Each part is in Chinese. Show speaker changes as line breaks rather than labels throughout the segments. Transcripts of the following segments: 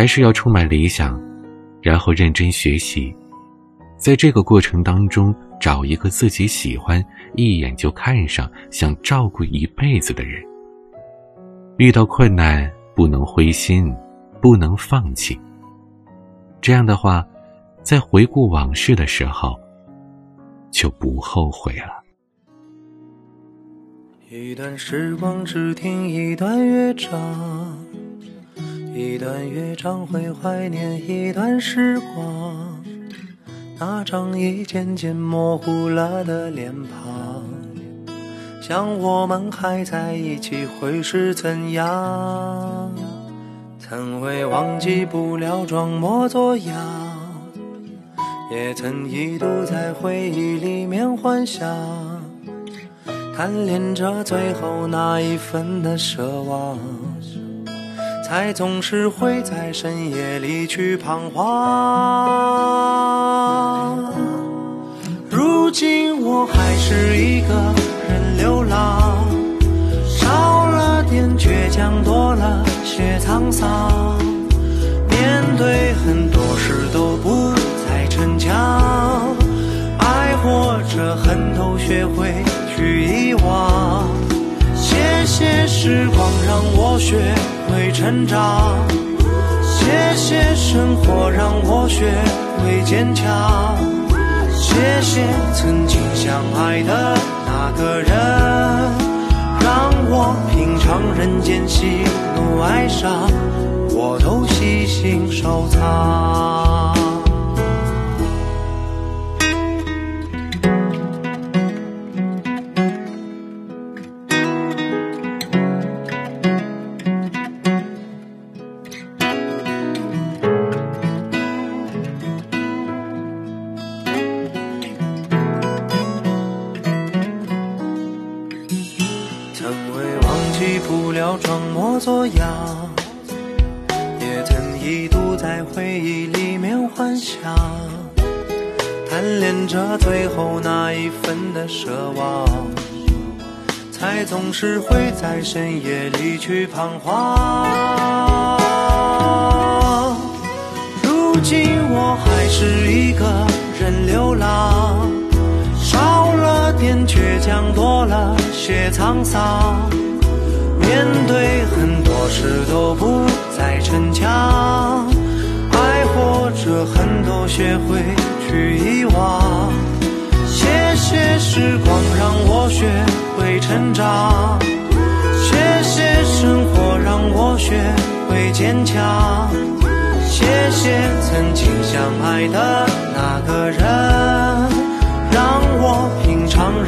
还是要充满理想，然后认真学习，在这个过程当中找一个自己喜欢、一眼就看上、想照顾一辈子的人。遇到困难不能灰心，不能放弃。这样的话，在回顾往事的时候，就不后悔了。
一段时光只听一段乐章，一段乐章会怀念一段时光，那张已渐渐模糊了的脸庞。想我们还在一起会是怎样？曾会忘记不了装模作样，也曾一度在回忆里面幻想，贪恋着最后那一份的奢望，才总是会在深夜里去彷徨。如今我还是一个人流浪，少了点倔强，多了。些沧桑，面对很多事都不再逞强，爱或者恨都学会去遗忘。谢谢时光让我学会成长，谢谢生活让我学会坚强，谢谢曾经相爱的那个人。让我品尝人间喜怒哀伤，我都细心收藏。曾为忘记不了装模作样，也曾一度在回忆里面幻想，贪恋着最后那一份的奢望，才总是会在深夜里去彷徨。如今我还是一个人流浪，少了点倔强，多了。些沧桑。面对很多事都不再逞强，爱或者恨都学会去遗忘。谢谢时光让我学会成长，谢谢生活让我学会坚强，谢谢曾经相爱的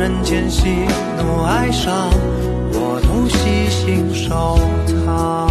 人间喜怒哀伤。我都细心收藏。